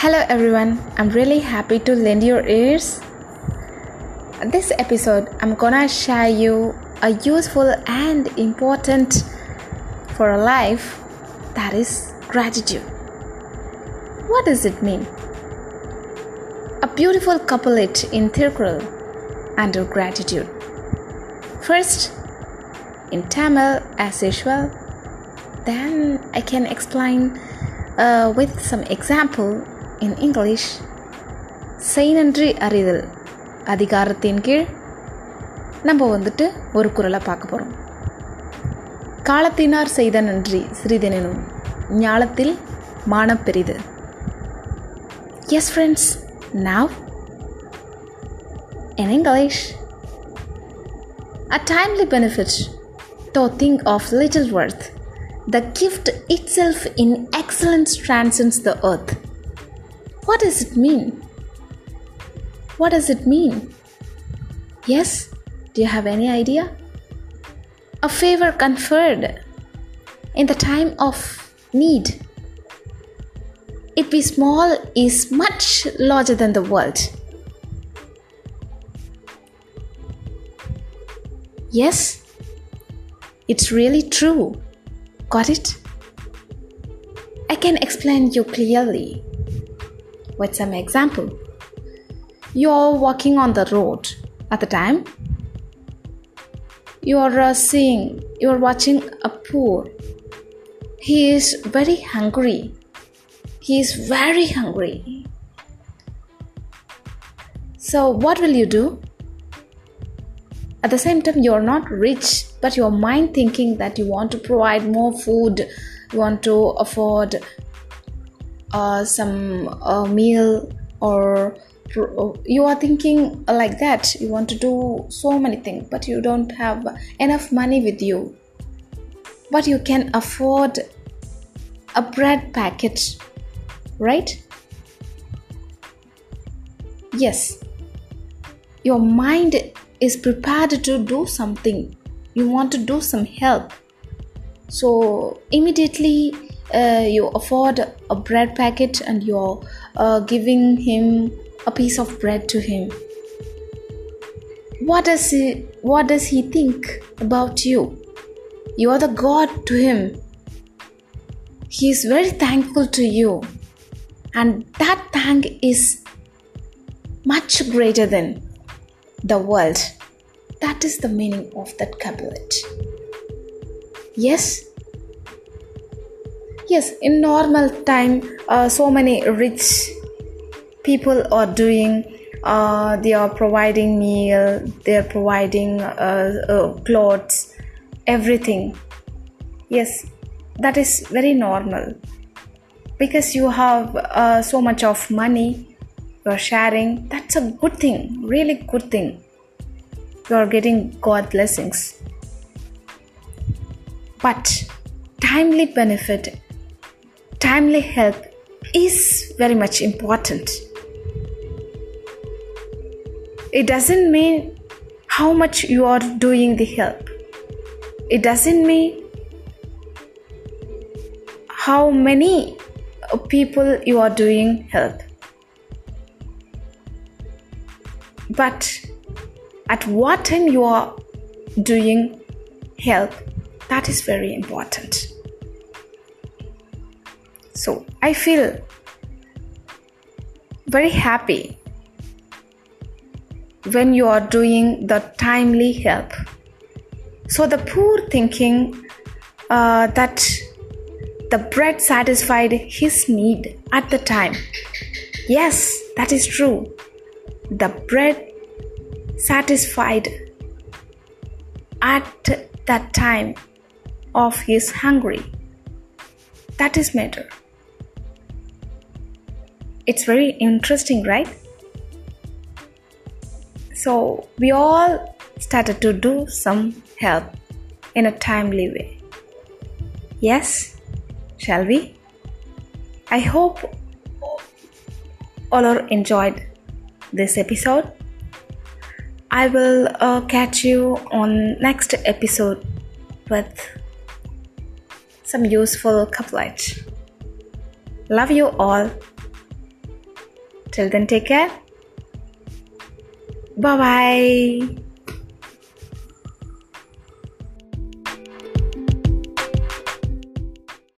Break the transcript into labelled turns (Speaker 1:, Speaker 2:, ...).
Speaker 1: Hello everyone, I'm really happy to lend your ears. This episode, I'm gonna share you a useful and important for a life that is gratitude. What does it mean? A beautiful couplet in Tirukkural under gratitude. First, in Tamil as usual, then I can explain uh, with some example in English செய் நன்றி அறிதல். அதிகாரத்தின் கீழ் நம்ம வந்துட்டு ஒரு குரலை பார்க்க போகிறோம் காலத்தினார் செய்த நன்றி சிறிதெனும் ஞாலத்தில் மானப்பெரிது yes friends now in English a timely benefit though think of little worth the gift itself in excellence transcends the earth what does it mean? What does it mean? Yes. Do you have any idea? A favor conferred in the time of need. It be small is much larger than the world. Yes, it's really true. Got it? I can explain you clearly with some example. You're walking on the road at the time. You're uh, seeing, you're watching a poor. He is very hungry he is very hungry. So, what will you do? At the same time, you're not rich, but your mind thinking that you want to provide more food, you want to afford uh, some uh, meal, or you are thinking like that. You want to do so many things, but you don't have enough money with you. But you can afford a bread packet right? Yes, your mind is prepared to do something, you want to do some help. So, immediately uh, you afford a bread packet and you're uh, giving him a piece of bread to him. What does he what does he think about you? You are the God to him. He is very thankful to you and that thank is much greater than the world. That is the meaning of that couplet. Yes? Yes, in normal time, uh, so many rich people are doing, uh, they are providing meal, they are providing uh, uh clothes, everything. Yes, that is very normal. Because you have uh, so much of money you're sharing that's a good thing really good thing. You're getting god blessings. But timely benefit timely help is very much important it doesn't mean how much you are doing the help it doesn't mean how many people you are doing help. But at what time you are doing help, that is very important. So I feel very happy when you are doing the timely help. So the poor thinking uh, that the bread satisfied his need at the time. Yes, that is true. The bread satisfied at that time of his hungry. That is matter. It's very interesting, right? So we all started to do some help in a timely way. Yes? shall we? I hope all are enjoyed this episode. I will uh, catch you on next episode with some useful couplet. Love you all. Till then, take care. Bye bye.